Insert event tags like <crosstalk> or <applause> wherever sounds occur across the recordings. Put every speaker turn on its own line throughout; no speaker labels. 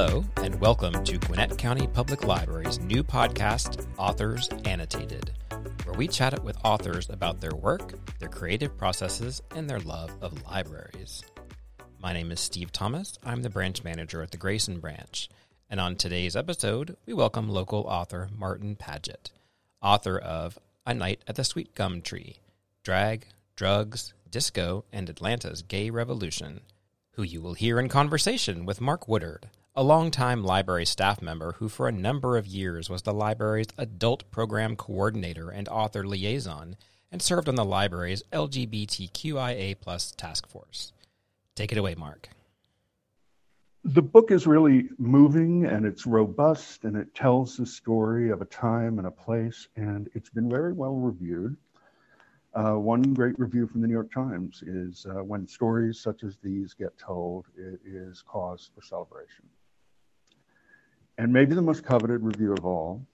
Hello, and welcome to Gwinnett County Public Library's new podcast, Authors Annotated, where we chat with authors about their work, their creative processes, and their love of libraries. My name is Steve Thomas. I'm the branch manager at the Grayson branch. And on today's episode, we welcome local author Martin Padgett, author of A Night at the Sweet Gum Tree, Drag, Drugs, Disco, and Atlanta's Gay Revolution, who you will hear in conversation with Mark Woodard, a longtime library staff member who for a number of years was the library's adult program coordinator and author liaison and served on the library's LGBTQIA task force. Take it away, Mark.
The book is really moving and it's robust and it tells the story of a time and a place, and it's been very well reviewed. Uh, one great review from the New York Times is uh, when stories such as these get told, it is cause for celebration. And maybe the most coveted review of all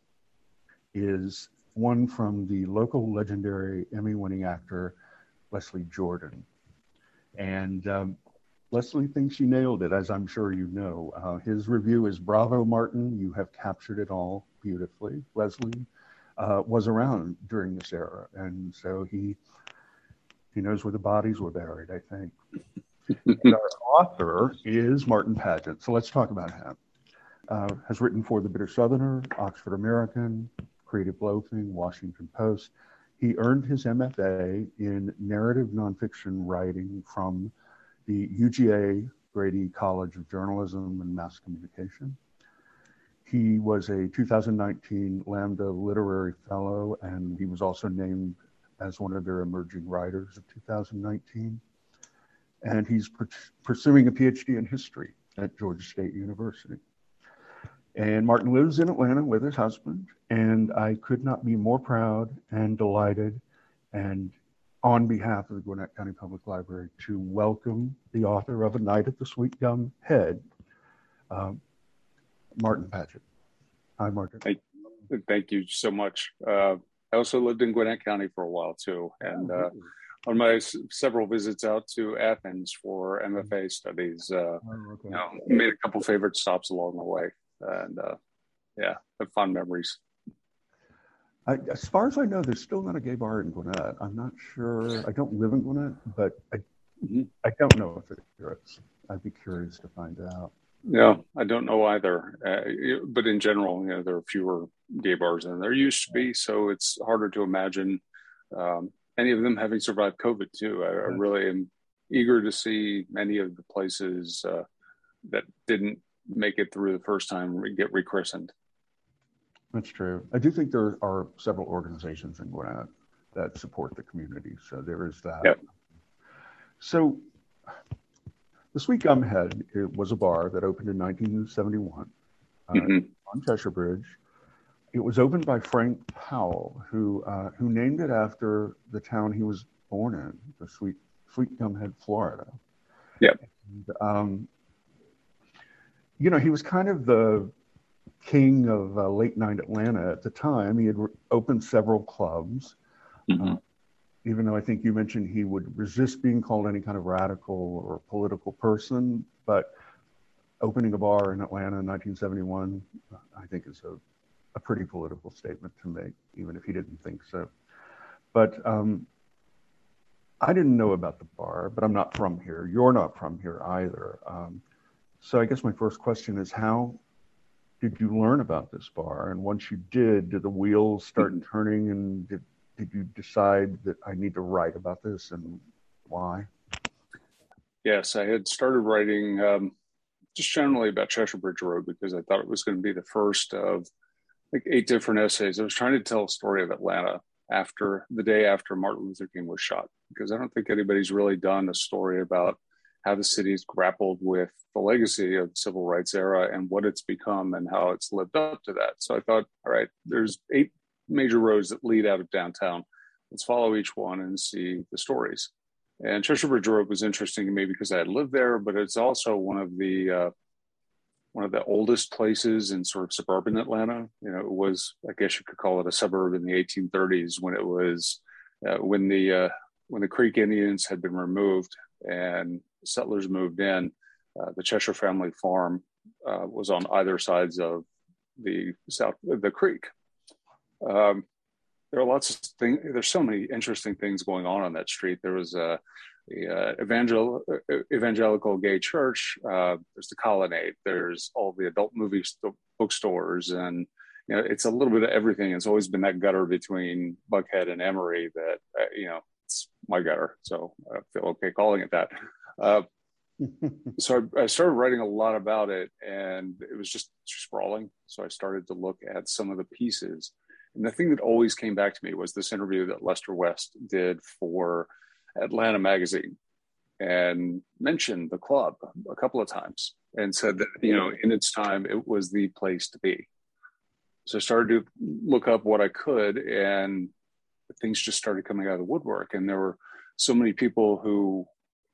is one from the local legendary Emmy winning actor, Leslie Jordan. And um, Leslie thinks you nailed it, as I'm sure you know. Uh, his review is Bravo, Martin. You have captured it all beautifully. Leslie uh, was around during this era. And so he, he knows where the bodies were buried, I think. <laughs> and our author is Martin Padgett. So let's talk about him uh, has written for The Bitter Southerner, Oxford American, Creative Loafing, Washington Post. He earned his MFA in narrative nonfiction writing from the UGA Grady College of Journalism and Mass Communication. He was a 2019 Lambda Literary Fellow, and he was also named as one of their emerging writers of 2019. And he's pursuing a PhD in history at Georgia State University. And Martin lives in Atlanta with his husband. And I could not be more proud and delighted and on behalf of the Gwinnett County Public Library to welcome the author of A Night at the Sweet Gum Head, um, Martin Padgett. Hi, Martin.
Thank, thank you so much. Uh, I also lived in Gwinnett County for a while too. And uh, on my s- several visits out to Athens for MFA studies, uh, oh, okay. you know, made a couple favorite stops along the way and uh, yeah, have fond memories.
I, as far as I know, there's still not a gay bar in Gwinnett. I'm not sure. I don't live in Gwinnett, but I, mm-hmm. I don't know if it is. I'd be curious to find out.
Yeah, I don't know either. Uh, but in general, you know, there are fewer gay bars than there used to be, so it's harder to imagine um, any of them having survived COVID too. I, I, really am eager to see many of the places uh, that didn't make it through the first time get rechristened.
That's true. I do think there are several organizations in Gwinnett that support the community. So there is that.
Yep.
So the Sweet Gum Head it was a bar that opened in 1971 uh, mm-hmm. on Cheshire Bridge. It was opened by Frank Powell, who uh, who named it after the town he was born in, the Sweet Sweet Gum Head, Florida.
Yep.
And, um, you know, he was kind of the king of uh, late night Atlanta at the time. He had re- opened several clubs. Mm-hmm. Uh, even though I think you mentioned he would resist being called any kind of radical or political person, but opening a bar in Atlanta in 1971, I think is a, a pretty political statement to make, even if he didn't think so. But um, I didn't know about the bar, but I'm not from here. You're not from here either. Um, so I guess my first question is how did you learn about this bar? And once you did, did the wheels start mm-hmm. turning and did, did you decide that I need to write about this and why?
Yes, I had started writing um, just generally about Cheshire Bridge Road because I thought it was going to be the first of like eight different essays. I was trying to tell a story of Atlanta after the day after Martin Luther King was shot because I don't think anybody's really done a story about how the city's grappled with the legacy of the civil rights era and what it's become and how it's lived up to that. So I thought, all right, there's eight major roads that lead out of downtown. Let's follow each one and see the stories. And Cheshire Bridge Road was interesting to me because I had lived there, but it's also one of the uh, one of the oldest places in sort of suburban Atlanta. You know, it was I guess you could call it a suburb in the 1830s when it was uh, when the uh, when the Creek Indians had been removed and settlers moved in, uh, the Cheshire family farm uh, was on either sides of the south the creek. Um, there are lots of things. There's so many interesting things going on on that street. There was a, a uh, evangel, uh, evangelical gay church. Uh, there's the Colonnade. There's all the adult movie st- bookstores, and you know, it's a little bit of everything. It's always been that gutter between Buckhead and Emory that uh, you know my gutter, so I feel okay calling it that. Uh, <laughs> so I, I, started writing a lot about it, and it was just sprawling. So I started to look at some of the pieces, and the thing that always came back to me was this interview that Lester West did for Atlanta Magazine, and mentioned the club a couple of times, and said that you know in its time it was the place to be. So I started to look up what I could, and things just started coming out of the woodwork. And there were so many people who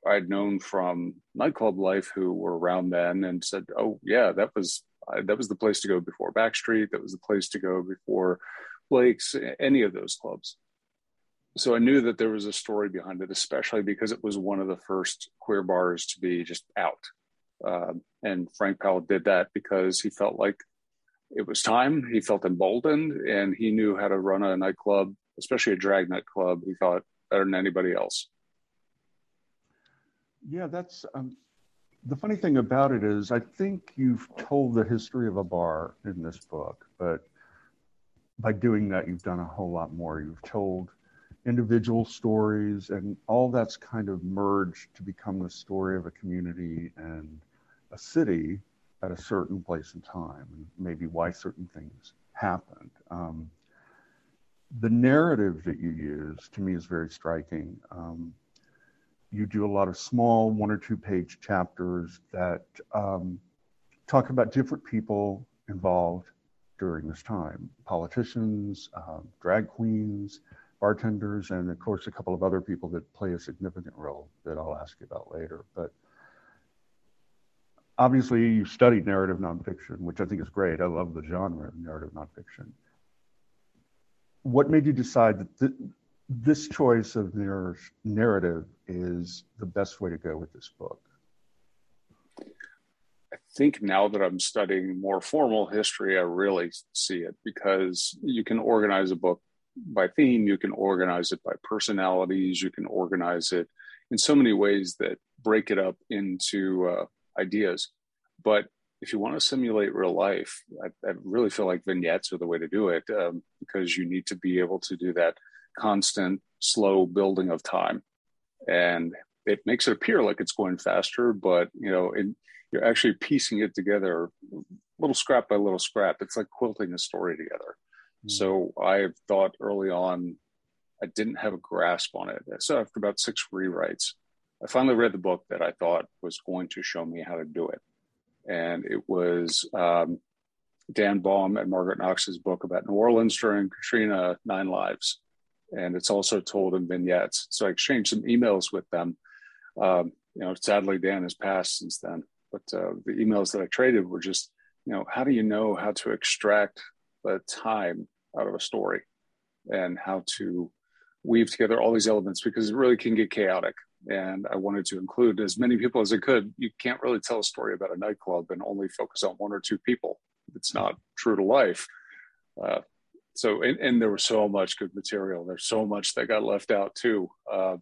I'd known from nightclub life who were around then and said, "Oh yeah, that was that was the place to go before Backstreet. That was the place to go before Blake's. Any of those clubs." So I knew that there was a story behind it, especially because it was one of the first queer bars to be just out. Um, and Frank Powell did that because he felt like it was time. He felt emboldened, and he knew how to run a nightclub especially a dragnet club, he thought better than anybody else.
Yeah, that's um, the funny thing about it is, I think you've told the history of a bar in this book, but by doing that, you've done a whole lot more. You've told individual stories, and all that's kind of merged to become the story of a community and a city at a certain place and time, and maybe why certain things happened. Um, the narrative that you use to me is very striking. Um, you do a lot of small one or two page chapters that um, talk about different people involved during this time politicians, um, drag queens, bartenders, and of course, a couple of other people that play a significant role that I'll ask you about later. But obviously, you studied narrative nonfiction, which I think is great. I love the genre of narrative nonfiction what made you decide that th- this choice of narr- narrative is the best way to go with this book?
I think now that I'm studying more formal history, I really see it because you can organize a book by theme, you can organize it by personalities, you can organize it in so many ways that break it up into uh, ideas. But if you want to simulate real life, I, I, really feel like vignettes are the way to do it um, because you need to be able to do that constant, slow building of time, and it makes it appear like it's going faster, but you know, it, you're actually piecing it together, little scrap by little scrap. It's like quilting a story together. Mm. So I thought early on, I didn't have a grasp on it. So after about six rewrites, I finally read the book that I thought was going to show me how to do it and it was um, Dan Baum and Margaret Knox's book about New Orleans during Katrina, Nine Lives, and it's also told in vignettes. So I exchanged some emails with them. Um, you know, sadly Dan has passed since then, but uh, the emails that I traded were just, you know, how do you know how to extract the time out of a story, and how to weave together all these elements because it really can get chaotic and I wanted to include as many people as I could. You can't really tell a story about a nightclub and only focus on one or two people. It's not true to life. Uh, so, and, and, there was so much good material. There's so much that got left out too. Uh,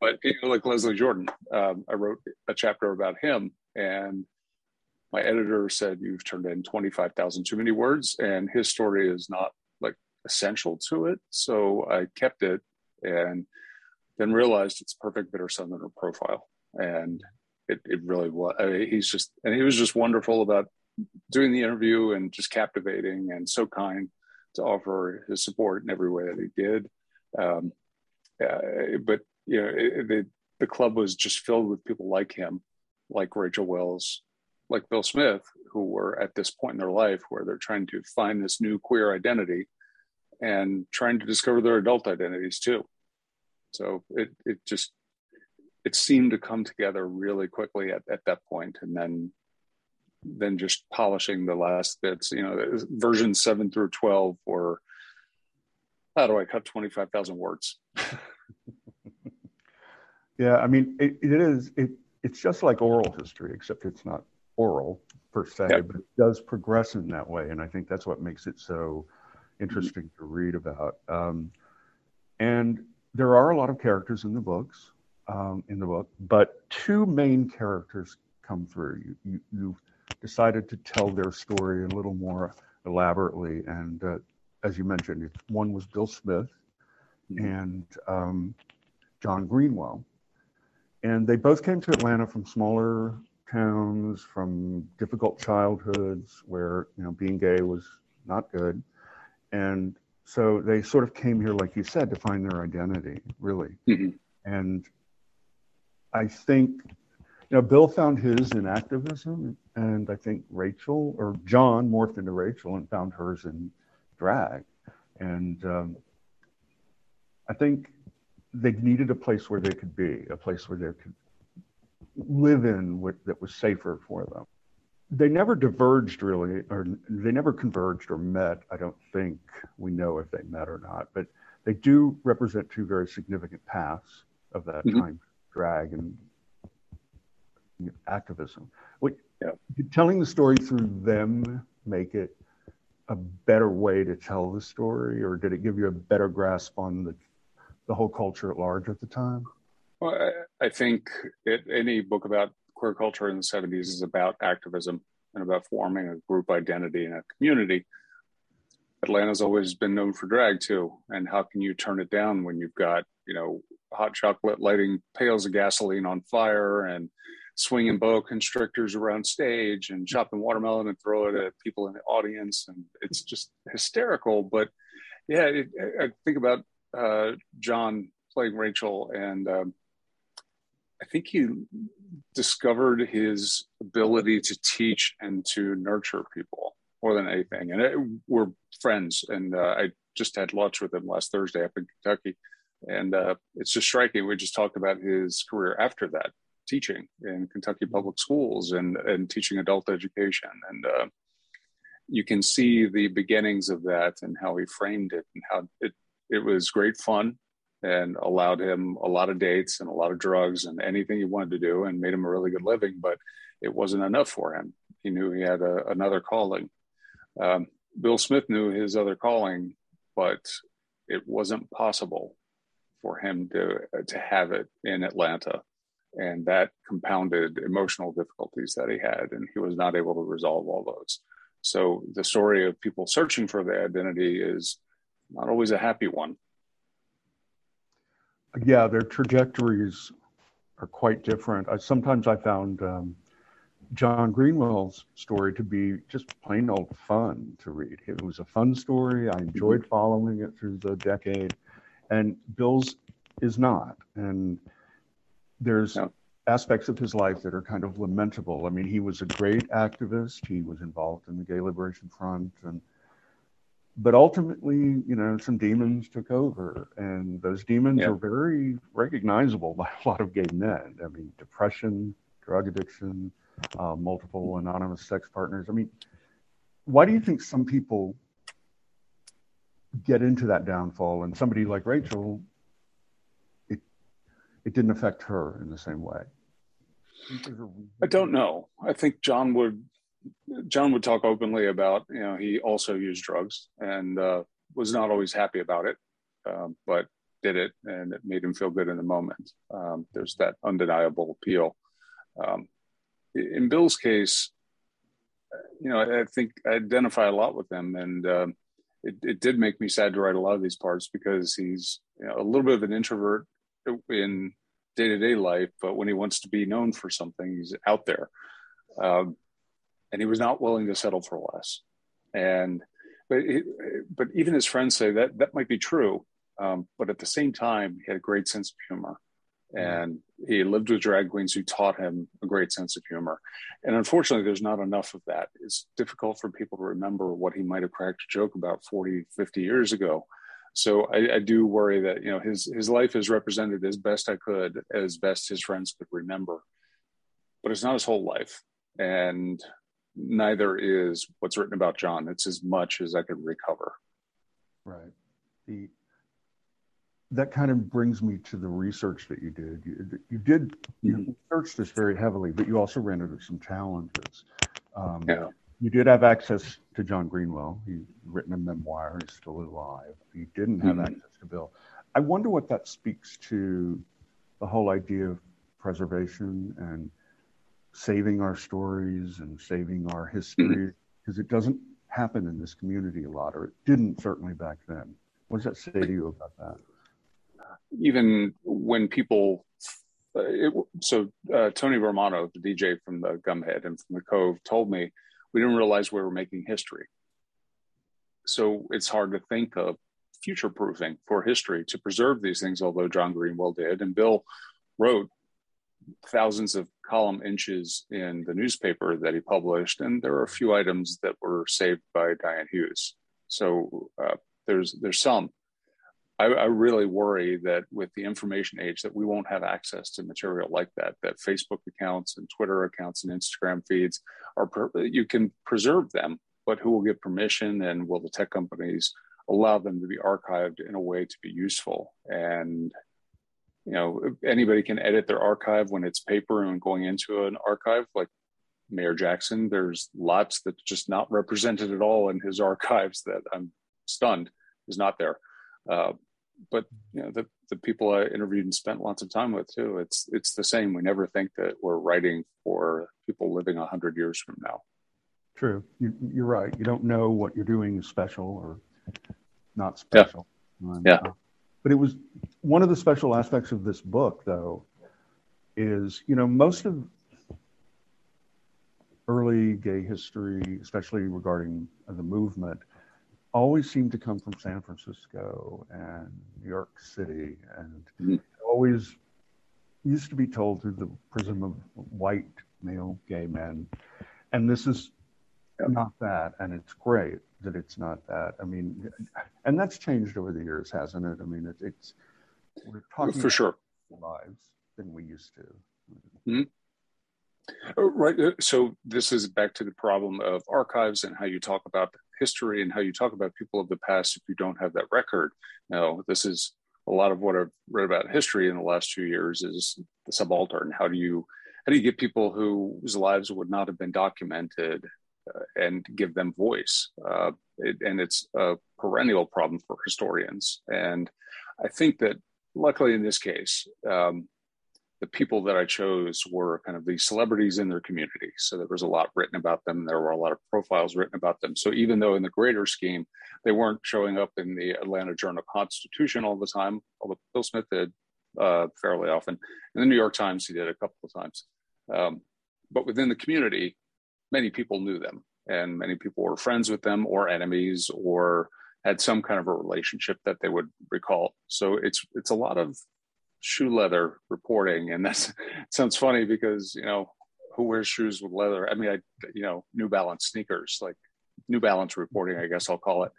but you know, like Leslie Jordan, um, I wrote a chapter about him, and my editor said you've turned in 25,000 too many words, and his story is not like essential to it. So I kept it and then realized it's perfect bitter southerner profile. And it, it really was I mean, he's just and he was just wonderful about doing the interview and just captivating and so kind to offer his support in every way that he did. Um, uh, but you know it, the, the club was just filled with people like him like rachel wells like bill smith who were at this point in their life where they're trying to find this new queer identity and trying to discover their adult identities too so it it just it seemed to come together really quickly at, at that point, and then then just polishing the last bits. You know, version seven through twelve were how do I cut twenty five thousand words? <laughs>
yeah, I mean it, it is it it's just like oral history, except it's not oral. per se, yep. but it does progress in that way. And I think that's what makes it so interesting to read about. Um, and there are a lot of characters in the books, um, in the book, but two main characters come through. You, you, you decided to tell their story a little more elaborately. And uh, as you mentioned, one was Bill Smith mm-hmm. and um, John Greenwell. And they both came to Atlanta from smaller towns, from difficult childhoods where you know being gay was not good, and so they sort of came here, like you said, to find their identity, really. Mm-hmm. And I think you know, Bill found his in activism, and I think Rachel or John morphed into Rachel and found hers in drag. And um, I think they needed a place where they could be, a place where they could live in with, that was safer for them. They never diverged really, or they never converged or met. I don't think we know if they met or not, but they do represent two very significant paths of that mm-hmm. time drag and activism. What, yeah. telling the story through them make it a better way to tell the story, or did it give you a better grasp on the the whole culture at large at the time?
Well, I, I think it, any book about queer culture in the '70s is about activism and about forming a group identity and a community. Atlanta's always been known for drag too, and how can you turn it down when you've got you know hot chocolate lighting pails of gasoline on fire and swinging boa constrictors around stage and chopping watermelon and throw it at people in the audience, and it's just hysterical. But yeah, it, I think about uh, John playing Rachel, and um, I think he discovered his ability to teach and to nurture people more than anything. And it, we're friends, and uh, I just had lunch with him last Thursday up in Kentucky. And uh, it's just striking. We just talked about his career after that teaching in Kentucky public schools and, and teaching adult education. And uh, you can see the beginnings of that and how he framed it and how it, it was great fun and allowed him a lot of dates and a lot of drugs and anything he wanted to do and made him a really good living, but it wasn't enough for him. He knew he had a, another calling. Um, Bill Smith knew his other calling, but it wasn't possible for him to to have it in Atlanta and that compounded emotional difficulties that he had and he was not able to resolve all those so the story of people searching for their identity is not always a happy one
yeah their trajectories are quite different I, sometimes i found um, john greenwell's story to be just plain old fun to read it was a fun story i enjoyed mm-hmm. following it through the decade and bill's is not and there's yeah. aspects of his life that are kind of lamentable. I mean, he was a great activist. He was involved in the Gay Liberation Front, and but ultimately, you know, some demons took over, and those demons yeah. are very recognizable by a lot of gay men. I mean, depression, drug addiction, uh, multiple anonymous sex partners. I mean, why do you think some people get into that downfall, and somebody like Rachel it didn't affect her in the same way?
I don't know. I think John would John would talk openly about you know he also used drugs and uh, was not always happy about it, um, but did it and it made him feel good in the moment. Um, there's that undeniable appeal. Um, in Bill's case, you know, I think I identify a lot with him, and um, it, it, did make me sad to write a lot of these parts because he's you know, a little bit of an introvert in day to day life, but when he wants to be known for something, he's out there. Um, and he was not willing to settle for less. And but but even his friends say that that might be true. Um, but at the same time, he had a great sense of humor, and he lived with drag queens who taught him a great sense of humor. And unfortunately, there's not enough of that. It's difficult for people to remember what he might have cracked a joke about 40, 50 years ago. So I, I, do worry that you know his his life is represented as best I could, as best his friends could remember, but it's not his whole life, and neither is what's written about John. It's as much as I could recover.
Right. The that kind of brings me to the research that you did. You, you did you mm-hmm. researched this very heavily, but you also ran into some challenges. Um, yeah. You did have access to John Greenwell. He's written a memoir. He's still alive. You didn't have mm-hmm. access to Bill. I wonder what that speaks to the whole idea of preservation and saving our stories and saving our history because mm-hmm. it doesn't happen in this community a lot, or it didn't certainly back then. What does that say to you about that?
Even when people, uh, it, so uh, Tony Romano, the DJ from the Gumhead and from the Cove, told me we didn't realize we were making history. So it's hard to think of future proofing for history to preserve these things, although John Greenwell did. And Bill wrote thousands of column inches in the newspaper that he published, and there are a few items that were saved by Diane Hughes. So uh, there's there's some. I, I, really worry that with the information age that we won't have access to material like that. That Facebook accounts and Twitter accounts and Instagram feeds are you can preserve them, but who will give permission and will the tech companies allow them to be archived in a way to be useful? And you know anybody can edit their archive when it's paper and going into an archive like mayor jackson. There's lots that's just not represented at all in his archives that i'm stunned is not there. Uh, but you know the, the people i interviewed and spent lots of time with too it's it's the same. We never think that we're writing for people living 100 years from now.
True. You, are right. You don't know what you're doing is special or not special.
Yeah, and, yeah. Uh,
but it was one of the special aspects of this book, though, is you know most of early gay history, especially regarding the movement, always seemed to come from San Francisco and New York City, and mm-hmm. always used to be told through the prism of white male gay men. And this is not that, and it's great that it's not that. I mean, and that's changed over the years, hasn't it? I mean, it, it's
we're talking for sure
lives than we used to.
Mm-hmm. Oh, right. Uh, so this is back to the problem of archives and how you talk about history and how you talk about people of the past if you don't have that record. Now, this is a lot of what I've read about history in the last few years is the subaltern. How do you how do you get people whose lives would not have been documented uh, and give them voice. Uh, it, and it's a perennial problem for historians. And I think that luckily in this case, um, the people that I chose were kind of the celebrities in their community. So there was a lot written about them. There were a lot of profiles written about them. So even though in the greater scheme, they weren't showing up in the Atlanta Journal Constitution all the time, although Bill Smith did uh, fairly often. In the New York Times, he did a couple of times. Um, but within the community, many people knew them and many people were friends with them or enemies or had some kind of a relationship that they would recall. So it's it's a lot of shoe leather reporting, and that <laughs> sounds funny because you know who wears shoes with leather? I mean, I you know New Balance sneakers, like New Balance reporting, I guess I'll call it.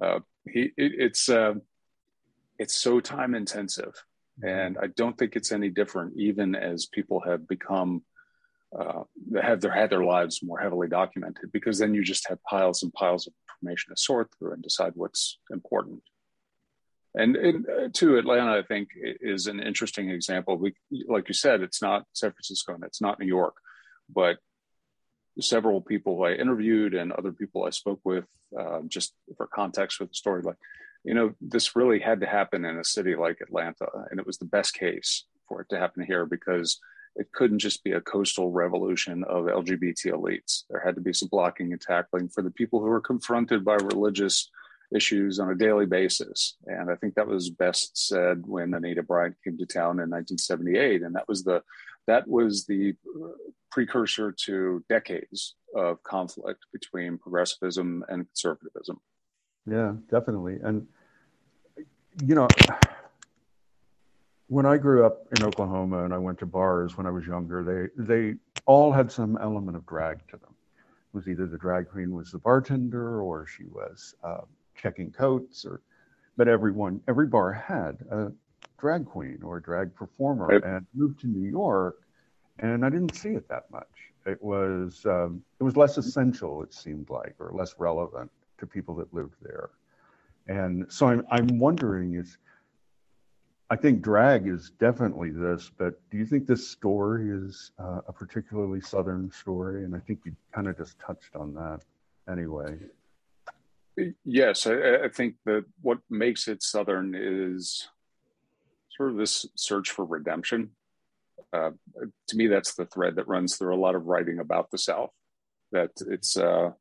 Uh, he it, it's uh, it's so time intensive, and I don't think it's any different, even as people have become uh, have their had their lives more heavily documented because then you just have piles and piles of information to sort through and decide what's important. And, and uh, to Atlanta, I think is an interesting example. We, like you said, it's not San Francisco and it's not New York, but several people I interviewed and other people I spoke with, uh, just for context with the story, like, you know, this really had to happen in a city like Atlanta, and it was the best case for it to happen here because it couldn't just be a coastal revolution of LGBT elites. There had to be some blocking and tackling for the people who were confronted by religious issues on a daily basis. And I think that was best said when Anita Bryant came to town in 1978. And that was the that was the precursor to decades of conflict between progressivism and conservatism.
Yeah, definitely. And you know, when I grew up in Oklahoma and I went to bars when I was younger, they they all had some element of drag to them. It was either the drag queen was the bartender or she was uh, checking coats, or but everyone every bar had a drag queen or a drag performer. Right. And moved to New York, and I didn't see it that much. It was um, it was less essential, it seemed like, or less relevant to people that lived there. And so I'm I'm wondering is I think drag is definitely this, but do you think this story is uh, a particularly Southern story? And I think you kind of just touched on that anyway.
Yes, I, I, think that what makes it Southern is sort of this search for redemption. Uh, to me, that's the thread that runs through a lot of writing about the South. That it's uh,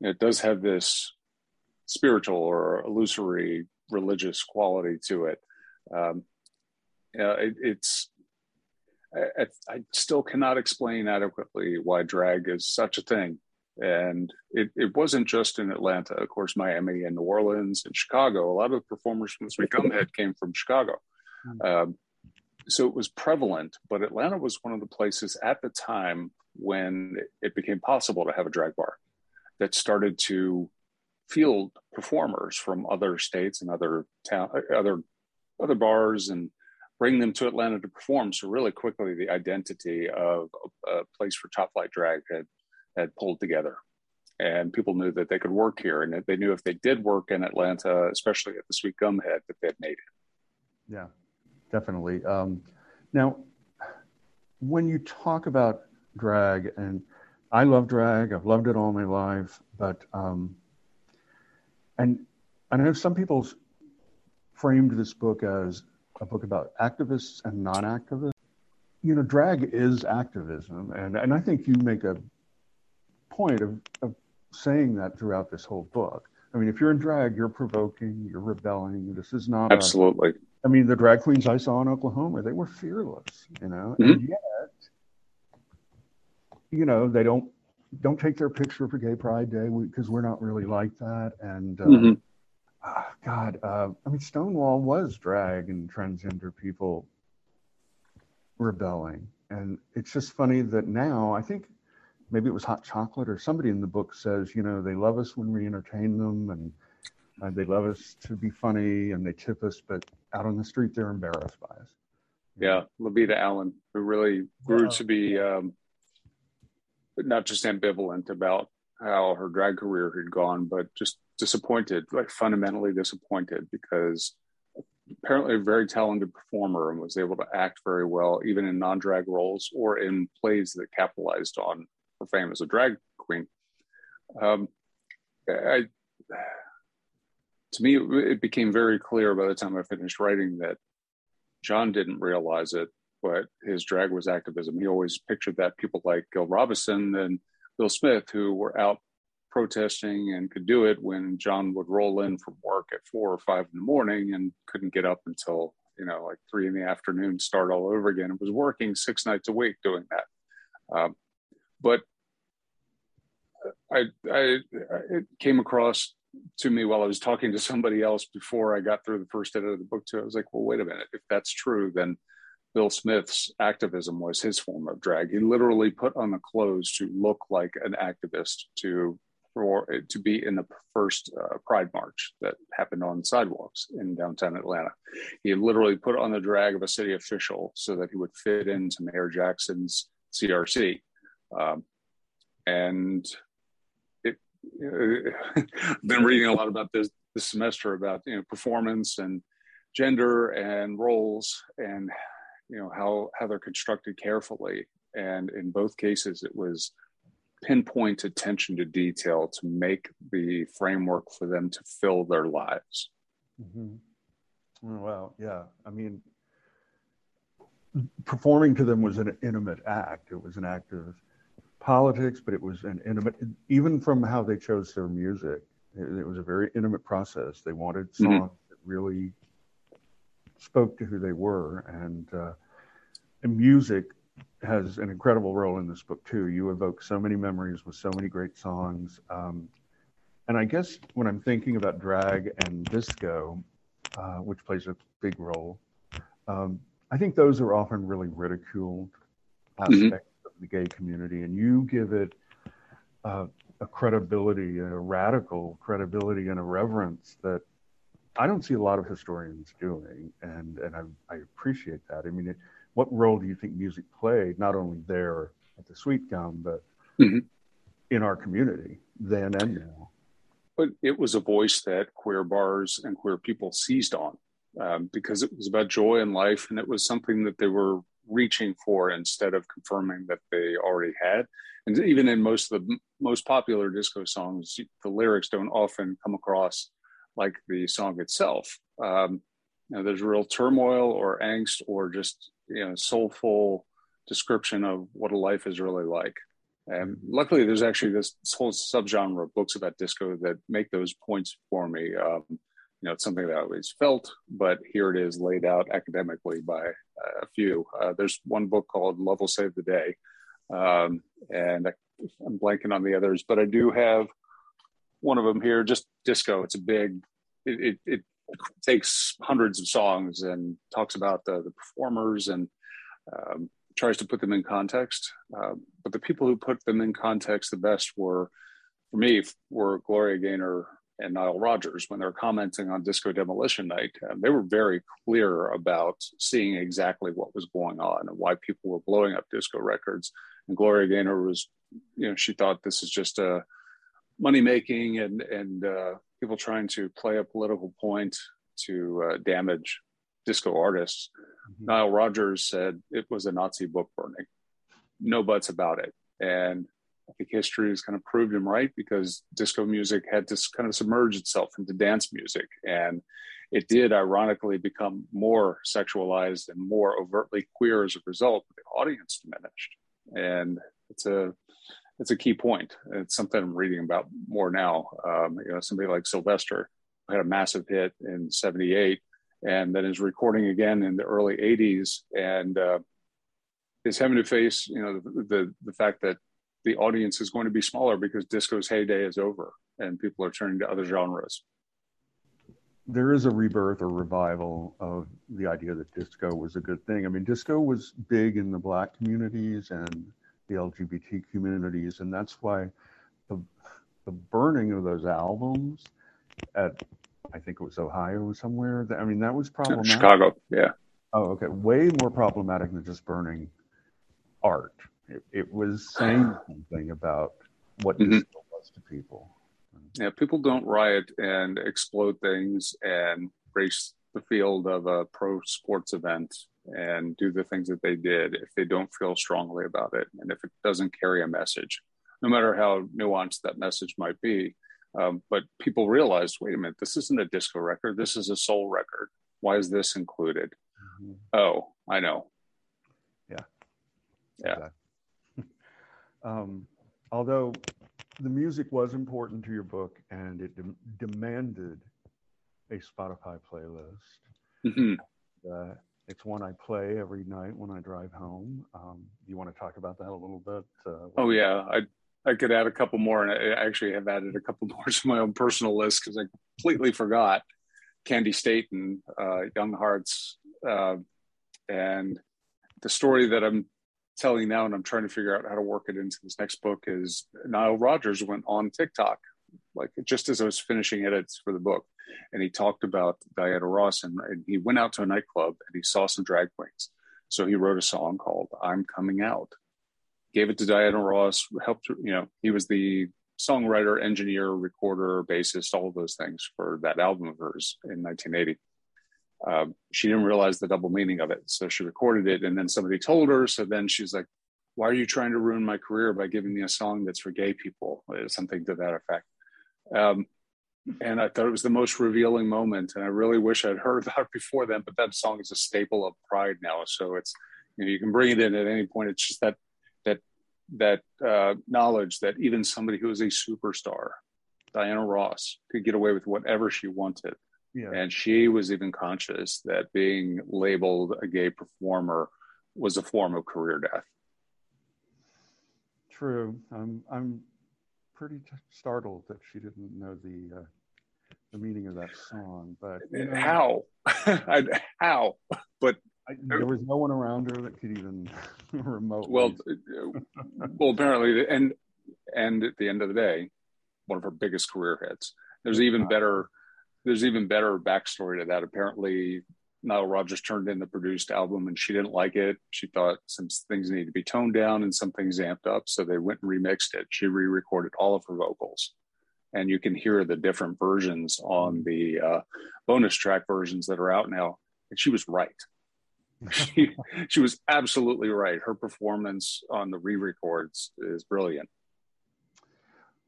it does have this spiritual or illusory religious quality to it. Um, it it's I, I, still cannot explain adequately why drag is such a thing. And it, it wasn't just in Atlanta. Of course, Miami and New Orleans and Chicago, a lot of the performers from Sweet Gumhead came from Chicago. Hmm. Um, so it was prevalent, but Atlanta was one of the places at the time when it became possible to have a drag bar that started to field performers from other states and other town, other other bars, and bring them to Atlanta to perform. So really quickly, the identity of a place for top flight drag had had pulled together, and people knew that they could work here, and they knew if they did work in Atlanta, especially at the Sweet Gum Head, that they'd made it.
Yeah, definitely. Um, now, when you talk about drag, and I love drag, I've loved it all my life, but um, and I know some people framed this book as a book about activists and non-activists. You know, drag is activism, and and I think you make a point of, of saying that throughout this whole book. I mean, if you're in drag, you're provoking, you're rebelling. This is not
absolutely.
A, I mean, the drag queens I saw in Oklahoma, they were fearless, you know, mm-hmm. and yet, you know, they don't don't take their picture for Gay Pride Day because we, are not really like that. And uh, mm-hmm. Oh, God, uh, I mean, Stonewall was drag and transgender people rebelling, and it's just funny that now I think maybe it was Hot Chocolate or somebody in the book says, you know, they love us when we entertain them and uh, they love us to be funny and they tip us, but out on the street they're embarrassed by us.
Yeah, Lavita Allen, who really grew yeah. to be um, not just ambivalent about how her drag career had gone, but just disappointed, like fundamentally disappointed, because apparently a very talented performer and was able to act very well, even in non-drag roles or in plays that capitalized on her fame as a drag queen. Um, I, to me, it became very clear by the time I finished writing that John didn't realize it, but his drag was activism. He always pictured that people like Gil Robinson and Bill Smith, who were out protesting and could do it when John would roll in from work at four or five in the morning and couldn't get up until you know like three in the afternoon, start all over again. It was working six nights a week doing that. Um, but I, I, it came across to me while I was talking to somebody else before I got through the first edit of the book too. I was like, well, wait a minute. If that's true, then Bill Smith's activism was his form of drag. He literally put on the clothes to look like an activist to for to be in the first uh, Pride March that happened on sidewalks in downtown Atlanta. He literally put on the drag of a city official so that he would fit into Mayor Jackson's CRC. Um, and it, uh, I've <laughs> been reading a lot about this this semester about you know performance and gender and roles and you know how how they're constructed carefully and in both cases it was pinpoint attention to detail to make the framework for them to fill their lives
mm-hmm. Well yeah i mean performing to them was an intimate act it was an act of politics but it was an intimate even from how they chose their music it, it was a very intimate process they wanted mm-hmm. songs mm-hmm. that really spoke to who they were and uh, and music has an incredible role in this book too. You evoke so many memories with so many great songs. Um, and I guess when I'm thinking about drag and disco, uh, which plays a big role, um, I think those are often really ridiculed mm-hmm. aspects mm-hmm. of the gay community, and you give it uh, a credibility, a radical credibility, and a reverence that I don't see a lot of historians doing, and and I, I appreciate that. I mean. It, what role do you think music played not only there at the Sweet Gum, but mm-hmm. in our community then and now?
But it was a voice that queer bars and queer people seized on. um, because it was about joy in life and it was something that they were reaching for instead of confirming that they already had. And even in most of the most popular disco songs, the lyrics don't often come across like the song itself. Um, you know, there's real turmoil or angst or just you know soulful description of what a life is really like. And luckily, there's actually this, whole subgenre of books about disco that make those points for me. Um, you know, it's something that I always felt, but here it is laid out academically by a few. Uh, there's one book called Love Will Save the Day, um, and I, I'm blanking on the others, but I do have one of them here, just disco. It's a big, it, it, it takes hundreds of songs and talks about the, the performers and um, tries to put them in context. Uh, but the people who put them in context the best were, for me, were Gloria Gaynor and Nile Rodgers when they're commenting on Disco Demolition Night. And they were very clear about seeing exactly what was going on and why people were blowing up disco records. And Gloria Gaynor was, you know, she thought this is just a money making and and uh, people trying to play a political point to uh, damage disco artists. Mm-hmm. Nile Rodgers said it was a Nazi book burning. No buts about it. And I think history has kind of proved him right because disco music had to kind of submerge itself into dance music. And it did ironically become more sexualized and more overtly queer as a result. The audience diminished. And it's a it's a key point. It's something I'm reading about more now. Um, you know, somebody like Sylvester had a massive hit in '78, and then is recording again in the early '80s, and uh, is having to face, you know, the, the the fact that the audience is going to be smaller because disco's heyday is over and people are turning to other genres.
There is a rebirth or revival of the idea that disco was a good thing. I mean, disco was big in the black communities and the LGBT communities, and that's why the the burning of those albums at I think it was Ohio or somewhere. I mean, that was problematic.
Chicago, yeah.
Oh, okay. Way more problematic than just burning art. It, it was saying <sighs> something about what mm-hmm. was to people.
Yeah, people don't riot and explode things and race the field of a pro sports event and do the things that they did if they don't feel strongly about it and if it doesn't carry a message, no matter how nuanced that message might be. Um, but people realized, wait a minute, this isn't a disco record. This is a soul record. Why is this included? Mm-hmm. Oh, I know.
Yeah.
Yeah. Exactly. <laughs>
Um, although the music was important to your book and it de- demanded a Spotify playlist. Mm-hmm. Uh, it's one I play every night when I drive home. Um, you want to talk about that a little bit?
Uh, oh yeah, I I could add a couple more, and I actually have added a couple <laughs> more to my own personal list because I completely forgot Candi Staton, uh, Young Hearts, uh, and the story that I'm telling now, and I'm trying to figure out how to work it into this next book, is Nile Rodgers went on TikTok, like just as I was finishing edits for the book, and he talked about Diana Ross, and, and he went out to a nightclub and he saw some drag queens. So he wrote a song called "I'm Coming Out," gave it to Diana Ross, helped you know he was the songwriter, engineer, recorder, bassist, all of those things for that album of hers in 1980 um, she didn't realize the double meaning of it. So she recorded it, and then somebody told her. So then she's like, "Why are you trying to ruin my career by giving me a song that's for gay people?" Something to that effect. Um, and I thought it was the most revealing moment, and I really wish I'd heard <laughs> about it before then. But that song is a staple of Pride now, so it's you know you can bring it in at any point. It's just that that that uh, knowledge that even somebody who is a superstar, Diana Ross, could get away with whatever she wanted yeah. And she was even conscious that being labeled a gay performer was a form of career death.
True. I'm I'm pretty t- startled that she didn't know the uh, the meaning of that song. But
you know, how? <laughs> how? But
I, there was no one around her that could even <laughs> remotely.
Well, uh, well, apparently, and and at the end of the day, one of her biggest career hits. There's even better there's even better backstory to that. Apparently, Nile Rodgers turned in the produced album and she didn't like it. She thought some things needed to be toned down and some things amped up. So they went and remixed it. She re recorded all of her vocals and you can hear the different versions on the uh, bonus track versions that are out now. And she was right. <laughs> she, she was absolutely right. Her performance on the re-records is brilliant.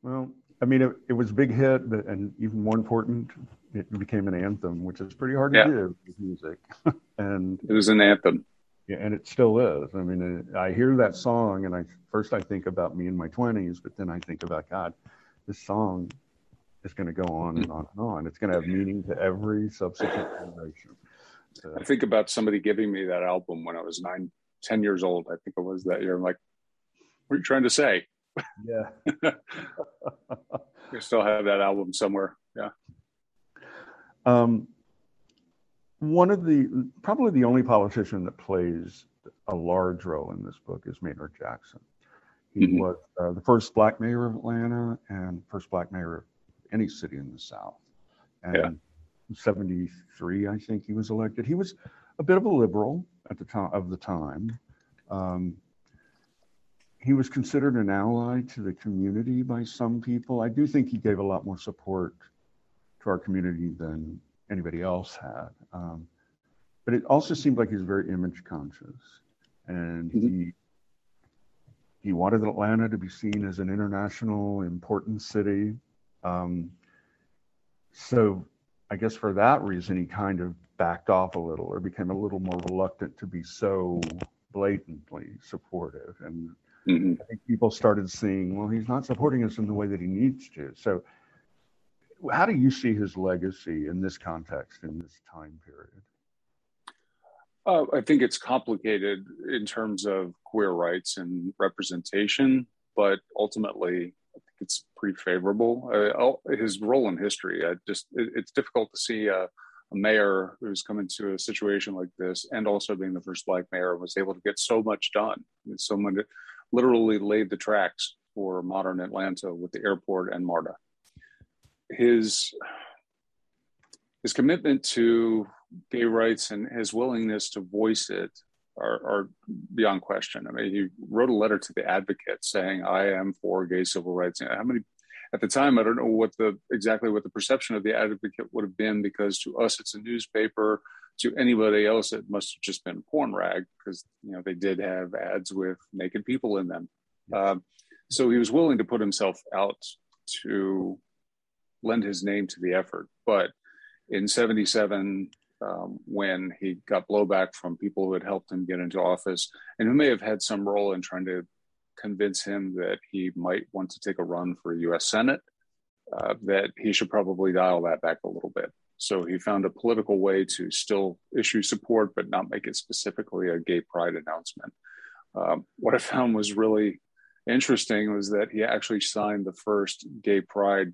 Well, I mean, it, it was a big hit, but, and even more important, it became an anthem, which is pretty hard to do with music. <laughs> and
it was an anthem.
Yeah, and it still is. I mean, uh, I hear that song, and I first I think about me in my twenties, but then I think about God. This song is going to go on and on and on. It's going to have meaning to every subsequent generation.
So, I think about somebody giving me that album when I was nine, ten years old. I think it was that year. I'm like, what are you trying to say?
Yeah. <laughs>
you still have that album somewhere. Yeah.
Um, one of the probably the only politician that plays a large role in this book is Maynard Jackson. He mm-hmm. was uh, the first black mayor of Atlanta and first black mayor of any city in the South. And yeah. 73, I think he was elected. He was a bit of a liberal at the time of the time. Um, he was considered an ally to the community by some people. I do think he gave a lot more support to our community than anybody else had. Um, but it also seemed like he was very image conscious, and mm-hmm. he he wanted Atlanta to be seen as an international important city. Um, so I guess for that reason, he kind of backed off a little or became a little more reluctant to be so blatantly supportive. And mm-hmm. I think people started seeing, well, he's not supporting us in the way that he needs to. So how do you see his legacy in this context, in this time period?
Uh, I think it's complicated in terms of queer rights and representation, but ultimately, I think it's pretty favorable. Uh, his role in history, I just it, it's difficult to see a, a, mayor who's come into a situation like this, and also being the first black mayor, was able to get so much done. Someone literally laid the tracks for modern Atlanta with the airport and MARTA his his commitment to gay rights and his willingness to voice it are, are, beyond question. I mean, he wrote a letter to the Advocate saying, "I am for gay civil rights." How many? At the time, I don't know what the exactly what the perception of the Advocate would have been because to us it's a newspaper. To anybody else, it must have just been porn rag because you know they did have ads with naked people in them. Um, so he was willing to put himself out to lend his name to the effort. But in 77, um, when he got blowback from people who had helped him get into office and who may have had some role in trying to convince him that he might want to take a run for US Senate, uh, that he should probably dial that back a little bit. So he found a political way to still issue support, but not make it specifically a gay pride announcement. Um, what I found was really interesting was that he actually signed the first gay pride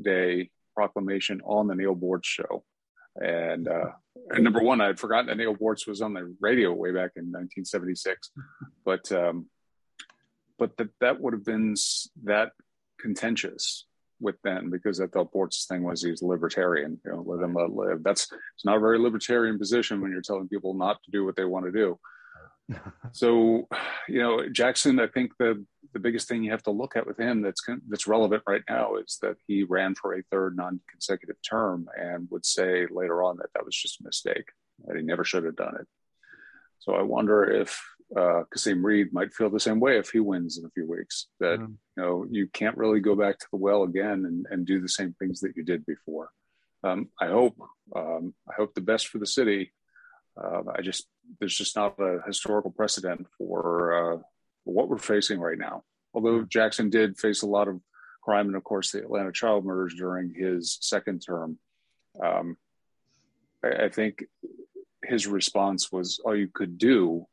Day proclamation on the Neal Boortz show. And, uh, and number one, I'd forgotten that Neal Boortz was on the radio way back in 1976, but um, but that that would have been that contentious with then because I thought Boortz's thing was he's libertarian, you know, let him let live. That's it's not a very libertarian position when you're telling people not to do what they want to do <laughs> so, you know, Jackson, I think the the biggest thing you have to look at with him that's that's relevant right now is that he ran for a third non-consecutive term and would say later on that that was just a mistake that he never should have done it. So I wonder if uh, Kasim Reed might feel the same way if he wins in a few weeks. That mm. you know you can't really go back to the well again and, and do the same things that you did before. Um, I hope um, I hope the best for the city. Uh, I just there's just not a historical precedent for, uh, what we're facing right now. Although Jackson did face a lot of crime and, of course, the Atlanta child murders during his second term, um, I, I, think his response was all you could do,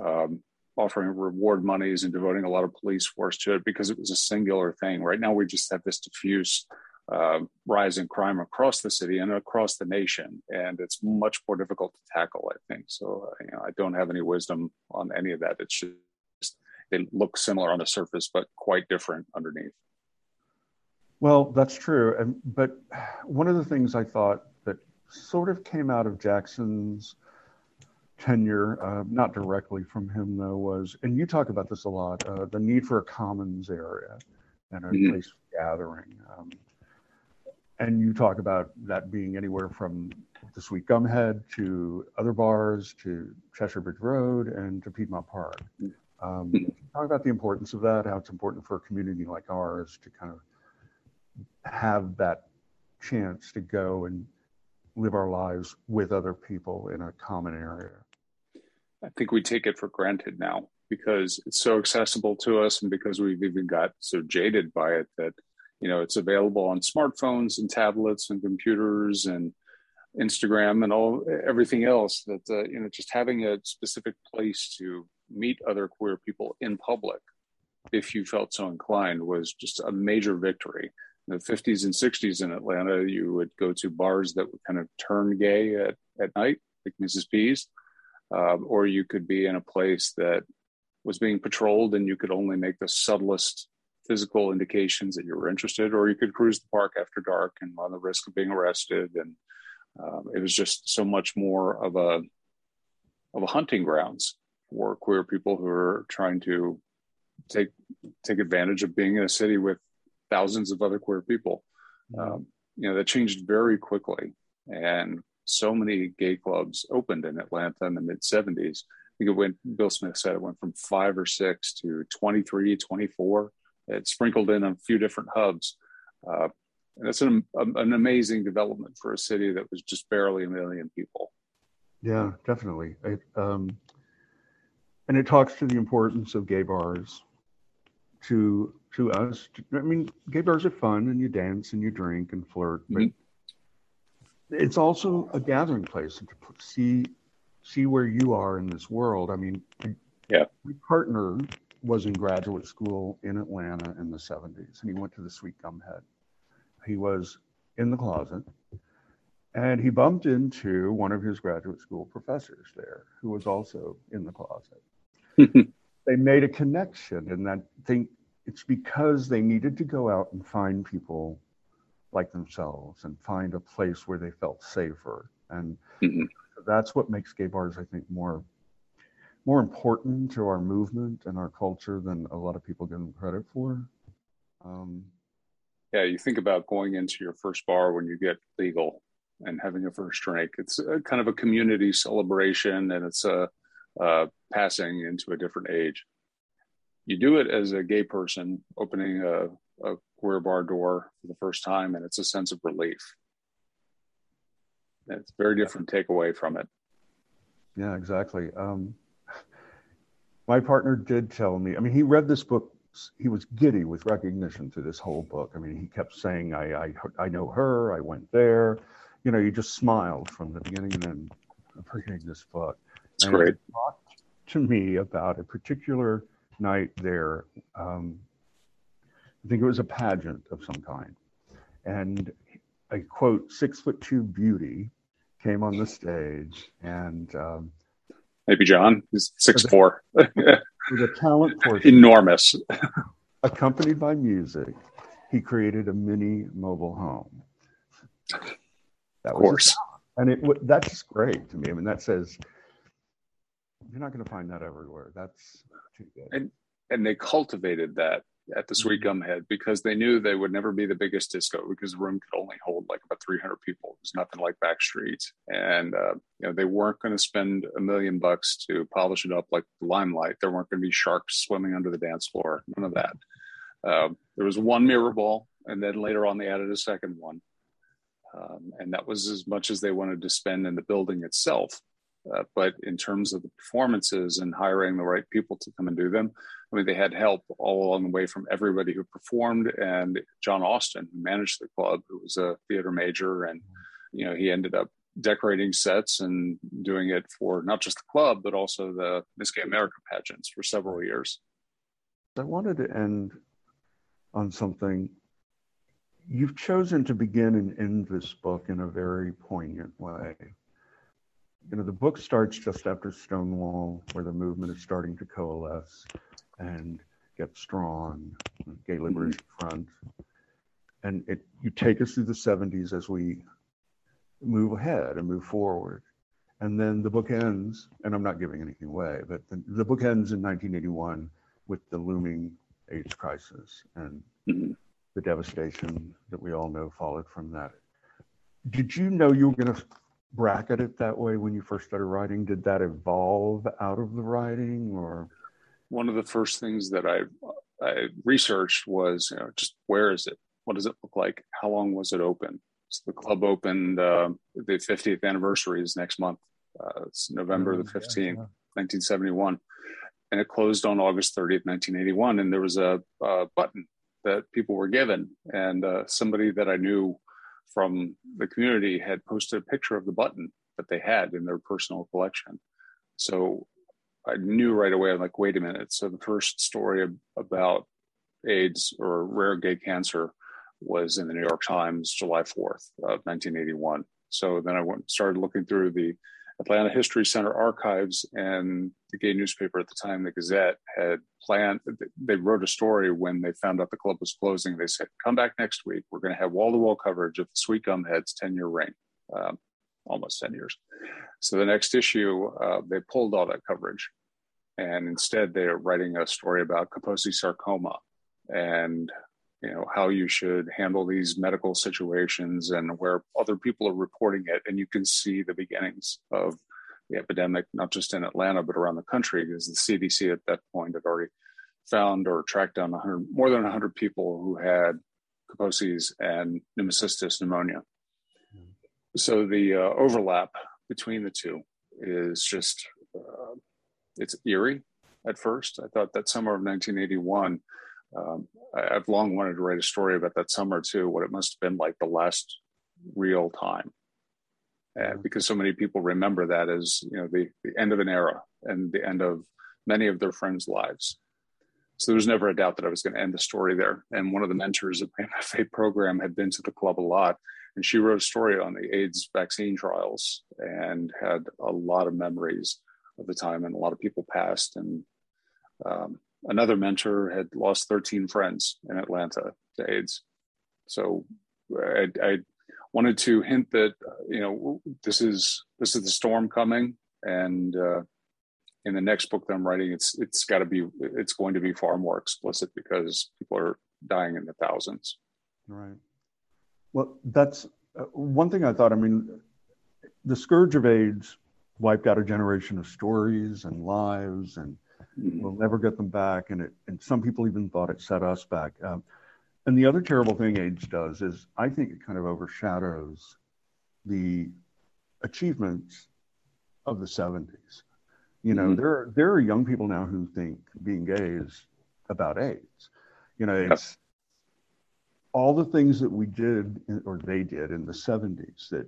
um, offering reward monies and devoting a lot of police force to it because it was a singular thing. Right now, we just have this diffuse uh, rise in crime across the city and across the nation, and it's much more difficult to tackle. I think so. Uh, you know, I don't have any wisdom on any of that. It's just they look similar on the surface, but quite different underneath.
Well, that's true. And, but one of the things I thought that sort of came out of Jackson's tenure, uh, not directly from him though, was, and you talk about this a lot, uh, the need for a commons area and a mm-hmm. place for gathering. Um, and you talk about that being anywhere from the Sweet Gum Head to other bars to Cheshire Bridge Road and to Piedmont Park. Um, talk about the importance of that, how it's important for a community like ours to kind of have that chance to go and live our lives with other people in a common area.
I think we take it for granted now because it's so accessible to us and because we've even got so jaded by it that you know it's available on smartphones and tablets and computers and Instagram and all everything else that uh, you know just having a specific place to meet other queer people in public if you felt so inclined was just a major victory in the 50s and 60s in Atlanta you would go to bars that would kind of turn gay at, at night like Mrs. P's um, or you could be in a place that was being patrolled and you could only make the subtlest physical indications that you were interested, or you could cruise the park after dark and run the risk of being arrested. And um, it was just so much more of a of a hunting grounds for queer people who are trying to take take advantage of being in a city with thousands of other queer people. Mm-hmm. Um, you know that changed very quickly, and so many gay clubs opened in Atlanta in the mid 70s. I think it went, Bill Smith said it went from five or six to 23, 24. It sprinkled in a few different hubs. Uh, and that's an, an amazing development for a city that was just barely a million people.
Yeah, definitely. Um, and it talks to the importance of gay bars to to us. I mean, gay bars are fun, and you dance and you drink and flirt, but mm-hmm it's also a gathering place to see see where you are in this world. I mean,
yeah,
my partner was in graduate school in Atlanta in the 70s, and he went to the Sweet Gum Head. He was in the closet, and he bumped into one of his graduate school professors there, who was also in the closet. <laughs> they made a connection, and that think it's because they needed to go out and find people like themselves and find a place where they felt safer. And mm-hmm. that's what makes gay bars, I think, more more important to our movement and our culture than a lot of people give them credit for. Um,
yeah, you think about going into your first bar when you get legal and having a first drink. It's a, kind of a community celebration, and it's a, a passing into a different age. You do it as a gay person, opening a, a queer bar door for the first time, and it's a sense of relief. It's a very different takeaway from it.
Yeah, exactly. Um, my partner did tell me. I mean, he read this book. He was giddy with recognition through this whole book. I mean, he kept saying, "I, I, I know her. I went there." You know, you just smiled from the beginning and then reading this book.
It's and great.
talked to me about a particular night there um, I think it was a pageant of some kind. And a quote, six foot two beauty came on the stage and um,
maybe John he's six four. <laughs>
the talent <laughs> portion,
enormous. <laughs>
accompanied by music, he created a mini mobile home.
That of course.
and it that's great to me. I mean, that says you're not going to find that everywhere. That's too good.
And and they cultivated that at the Sweet mm-hmm. Gumhead because they knew they would never be the biggest disco because the room could only hold like about 300 people. It was nothing like Backstreet, and uh, you know they weren't going to spend a million bucks to polish it up like the Limelight. There weren't going to be sharks swimming under the dance floor. None of that. Uh, there was one mirror ball, and then later on they added a second one, um, and that was as much as they wanted to spend in the building itself. Uh, but in terms of the performances and hiring the right people to come and do them, I mean, they had help all along the way from everybody who performed and John Austin, who managed the club, who was a theater major. And, you know, he ended up decorating sets and doing it for not just the club, but also the Miss Gay America pageants for several years.
I wanted to end on something. You've chosen to begin and end this book in a very poignant way you know, the book starts just after Stonewall, where the movement is starting to coalesce and get strong, Gay Liberation Front. And it, you take us through the 70s as we move ahead and move forward. And then the book ends, and I'm not giving anything away, but the, the book ends in 1981 with the looming AIDS crisis and mm-hmm. the devastation that we all know followed from that. Did you know you were going to bracket it that way when you first started writing? Did that evolve out of the writing or?
One of the first things that I, I researched was, you know, just where is it? What does it look like? How long was it open? So the club opened, uh, the 50th anniversary is next month. Uh, it's November the 15th, yeah, yeah. 1971. And it closed on August 30th, 1981. And there was a, a button that people were given. And uh, somebody that I knew from the community had posted a picture of the button that they had in their personal collection. So I knew right away, I'm like, wait a minute. So the first story about AIDS or rare gay cancer was in the New York Times, July 4th of 1981. So then I went started looking through the Atlanta History Center archives and the gay newspaper at the time, the Gazette, had planned. They wrote a story when they found out the club was closing. They said, "Come back next week. We're going to have wall-to-wall coverage of the Sweet Gum Heads' ten-year reign, um, almost ten years." So the next issue, uh, they pulled all that coverage, and instead they are writing a story about Kaposi sarcoma and you know how you should handle these medical situations and where other people are reporting it. And you can see the beginnings of the epidemic not just in atlanta but around the country because the cdc at that point had already found or tracked down 100 more than 100 people who had kaposi's and pneumocystis pneumonia. So the uh, overlap between the two is just uh, it's eerie at first i thought that summer of 1981 um, I, have long wanted to write a story about that summer too, what it must have been like the last real time. And because so many people remember that as you know the, the end of an era and the end of many of their friends' lives. So there was never a doubt that I was going to end the story there. And one of the mentors of my <laughs> MFA program had been to the club a lot, and she wrote a story on the AIDS vaccine trials and had a lot of memories of the time, and a lot of people passed. And um, another mentor had lost 13 friends in Atlanta to AIDS. So I, I wanted to hint that you know this is this is the storm coming, and uh, in the next book that I'm writing, it's it's got to be it's going to be far more explicit because people are dying in the thousands.
Right. Well, that's uh, one thing I thought. I mean, the scourge of AIDS wiped out a generation of stories and lives and Mm-hmm. We'll never get them back. And it, and some people even thought it set us back. Um, and the other terrible thing AIDS does is I think it kind of overshadows the achievements of the 70s. You know, mm-hmm. there there are young people now who think being gay is about AIDS. You know, it's all the things that we did or they did in the 70s that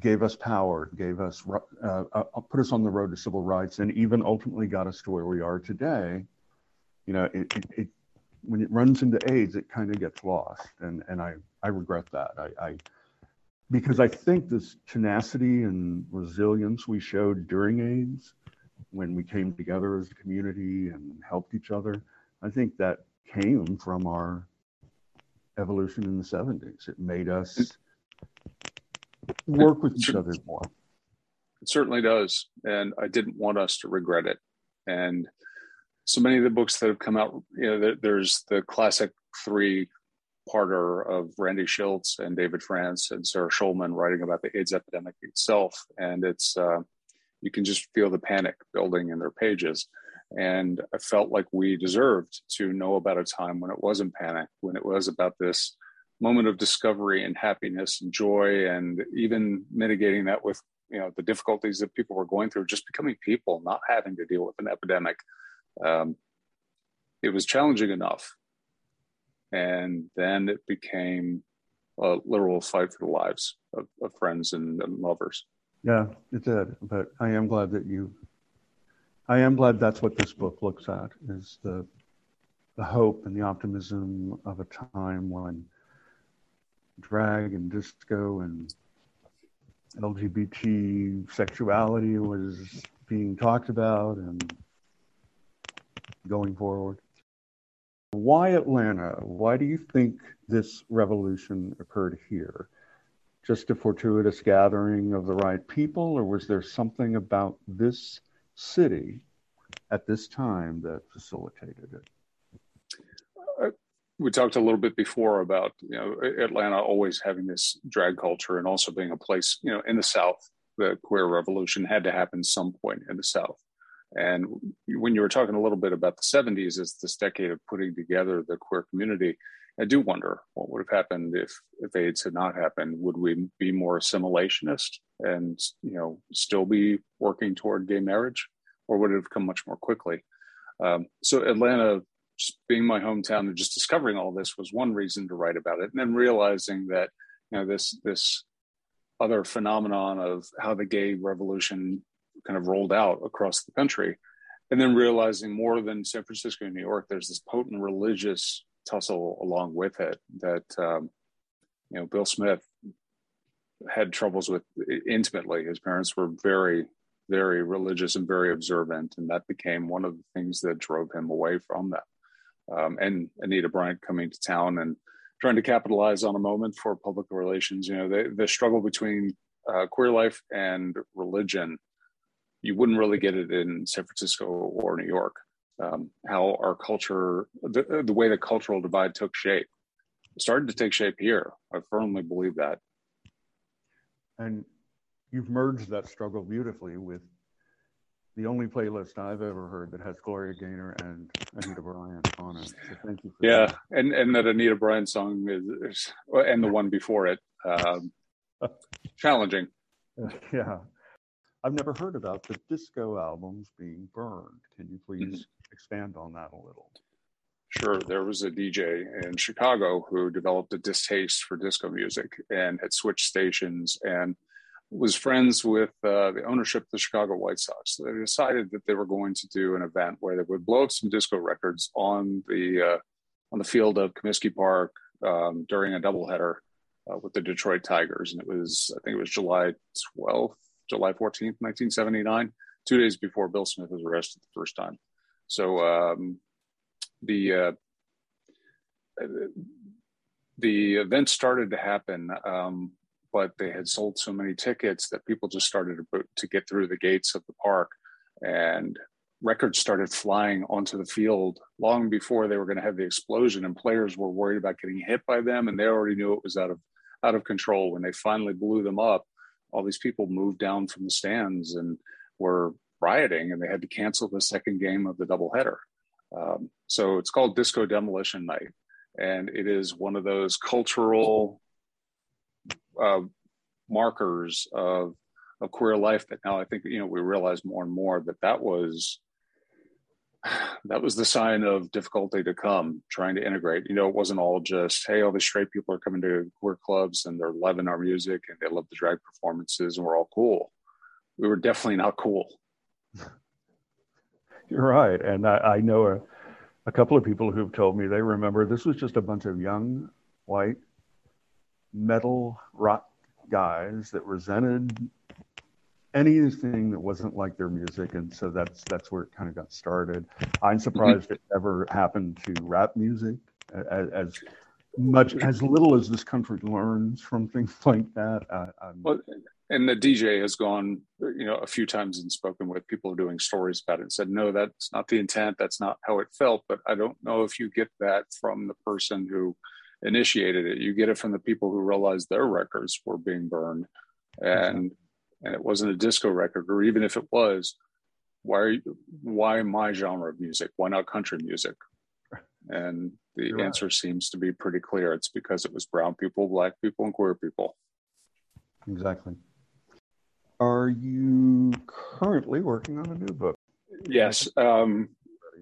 gave us power, gave us, uh, uh, put us on the road to civil rights, and even ultimately got us to where we are today. You know, it, it, it when it runs into AIDS, it kind of gets lost, and and I I regret that. I, I because I think this tenacity and resilience we showed during AIDS, when we came together as a community and helped each other, I think that came from our evolution in the 70s. It made us work with each other more.
It certainly does. And I didn't want us to regret it. And so many of the books that have come out, you know, there, there's the classic three parter of Randy Shilts and David France and Sarah Schulman writing about the AIDS epidemic itself. And it's, uh, you can just feel the panic building in their pages. And I felt like we deserved to know about a time when it wasn't panic, when it was about this moment of discovery and happiness and joy and even mitigating that with you know the difficulties that people were going through just becoming people not having to deal with an epidemic um, it was challenging enough. And then it became a literal fight for the lives of, of friends and, and lovers.
Yeah it did. But i am glad that you i am glad that's what this book looks at is the the hope and the optimism of a time when drag and disco and LGBT sexuality was being talked about and going forward. Why Atlanta? Why do you think this revolution occurred here? Just a fortuitous gathering of the right people, or was there something about this city at this time that facilitated it?
We talked a little bit before about you know Atlanta always having this drag culture and also being a place you know in the South. The queer revolution had to happen some point in the South. And when you were talking a little bit about the 70s as this decade of putting together the queer community, I do wonder what would have happened if if AIDS had not happened. Would we be more assimilationist and you know still be working toward gay marriage, or would it have come much more quickly? Um, so Atlanta, being my hometown, and just discovering all this was one reason to write about it, and then realizing that you know this this other phenomenon of how the gay revolution kind of rolled out across the country, and then realizing more than San Francisco and New York, there's this potent religious tussle along with it that um, you know Bill Smith had troubles with intimately. His parents were very very religious and very observant, and that became one of the things that drove him away from that. Um, and Anita Bryant coming to town and trying to capitalize on a moment for public relations. You know, the, the struggle between uh, queer life and religion, you wouldn't really get it in San Francisco or New York um, how our culture, the, the way the cultural divide took shape, started to take shape here. I firmly believe that.
And you've merged that struggle beautifully with the only playlist I've ever heard that has Gloria Gaynor and Anita Bryant on it. So thank you.
yeah, that. and and that Anita Bryant song is, is and the one before it, um, <laughs> challenging.
Yeah, I've never heard about the disco albums being burned. Can you please mm-hmm expand on that a little.
Sure. There was a DJ in Chicago who developed a distaste for disco music and had switched stations and was friends with uh, the ownership of the Chicago White Sox. So they decided that they were going to do an event where they would blow up some disco records on the uh, on the field of Comiskey Park um, during a doubleheader uh, with the Detroit Tigers, and it was I think it was July 12th, July 14th, 1979, two days before Bill Smith was arrested the first time. So um, the uh, the event started to happen, um, but they had sold so many tickets that people just started to, get through the gates of the park, and records started flying onto the field long before they were going to have the explosion. And players were worried about getting hit by them, and they already knew it was out of out of control. When they finally blew them up, all these people moved down from the stands and were rioting and they had to cancel the second game of the doubleheader. Um, so it's called Disco Demolition Night. And it is one of those cultural uh, markers of, of queer life. That now I think, you know, we realize more and more that that was that was the sign of difficulty to come trying to integrate. You know it wasn't all just hey all these straight people are coming to queer clubs and they're loving our music and they love the drag performances and we're all cool. We were definitely not cool. <laughs>
You're right. And I, I know a, a couple of people who've told me they remember this was just a bunch of young white metal rock guys that resented anything that wasn't like their music and so that's that's where it kind of got started i'm surprised it ever happened to rap music as, as much as little as this country learns from things <laughs> like that
well, and the DJ has gone, you know, a few times and spoken with people doing stories about it and said, no, that's not the intent. That's not how it felt. But I don't know if you get that from the person who initiated it. You get it from the people who realized their records were being burned, and mm-hmm. and it wasn't a disco record, or even if it was, why why my genre of music? Why not country music? And the You're answer right. seems to be pretty clear. It's because it was brown people, black people, and queer people.
Exactly. Are you currently working on a new book?
Yes. Um,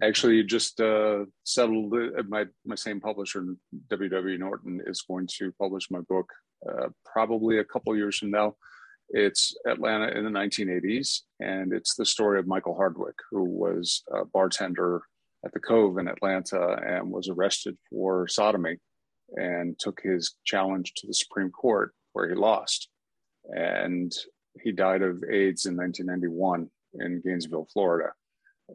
actually, just uh, settled. Uh, my my same publisher, WW Norton, is going to publish my book uh, probably a couple years from now. It's Atlanta in the 1980s, and it's the story of Michael Hardwick, who was a bartender at the Cove in Atlanta and was arrested for sodomy and took his challenge to the Supreme Court, where he lost. And he died of AIDS in 1991 in Gainesville, Florida.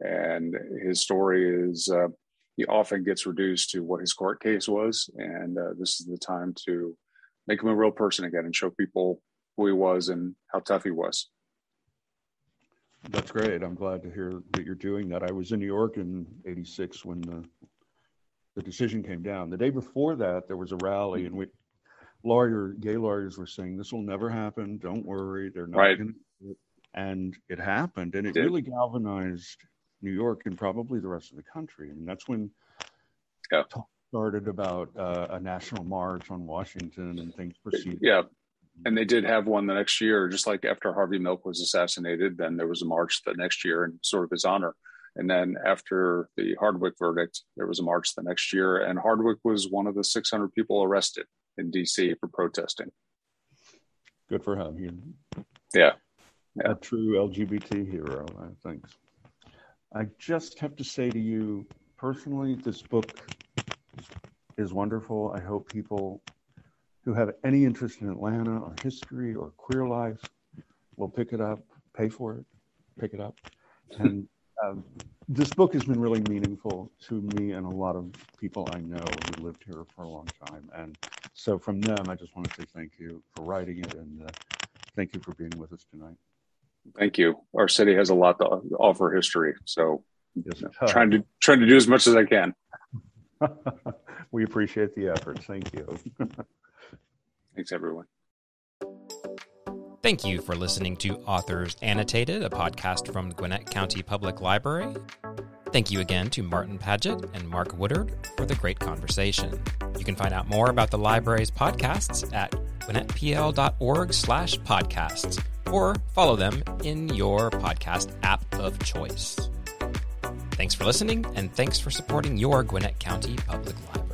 And his story is uh, he often gets reduced to what his court case was. And uh, this is the time to make him a real person again and show people who he was and how tough he was.
That's great. I'm glad to hear that you're doing that. I was in New York in '86 when the the decision came down. The day before that, there was a rally and we lawyer, gay lawyers were saying, "This will never happen. Don't worry. They're not."
Right.
Gonna and it happened, and it
Did.
really galvanized New York and probably the rest of the country. I mean, that's when
Yeah.
talk started about uh, a national march on Washington and things proceeded.
Yeah. And they did have one the next year, just like after Harvey Milk was assassinated. Then there was a march the next year in sort of his honor. And then after the Hardwick verdict, there was a march the next year. And Hardwick was one of the 600 people arrested in DC for protesting.
Good for him. He,
Yeah. Yeah.
a true LGBT hero, I think. I just have to say to you personally, this book is wonderful. I hope people who have any interest in Atlanta or history or queer life will pick it up, pay for it, pick it up. <laughs> And um, this book has been really meaningful to me and a lot of people I know who lived here for a long time. And so, from them, I just want to say thank you for writing it and uh, thank you for being with us tonight.
Thank you. Our city has a lot to offer history. So
Yes, it
trying to trying to do as much as I can. <laughs>
we appreciate the effort. Thank you. <laughs>
Thanks everyone.
Thank you for listening to Authors Annotated, a podcast from Gwinnett County Public Library. Thank you again to Martin Padgett and Mark Woodard for the great conversation. You can find out more about the library's podcasts at gwinnettpl.org slash podcasts or follow them in your podcast app of choice. Thanks for listening and thanks for supporting your Gwinnett County Public Library.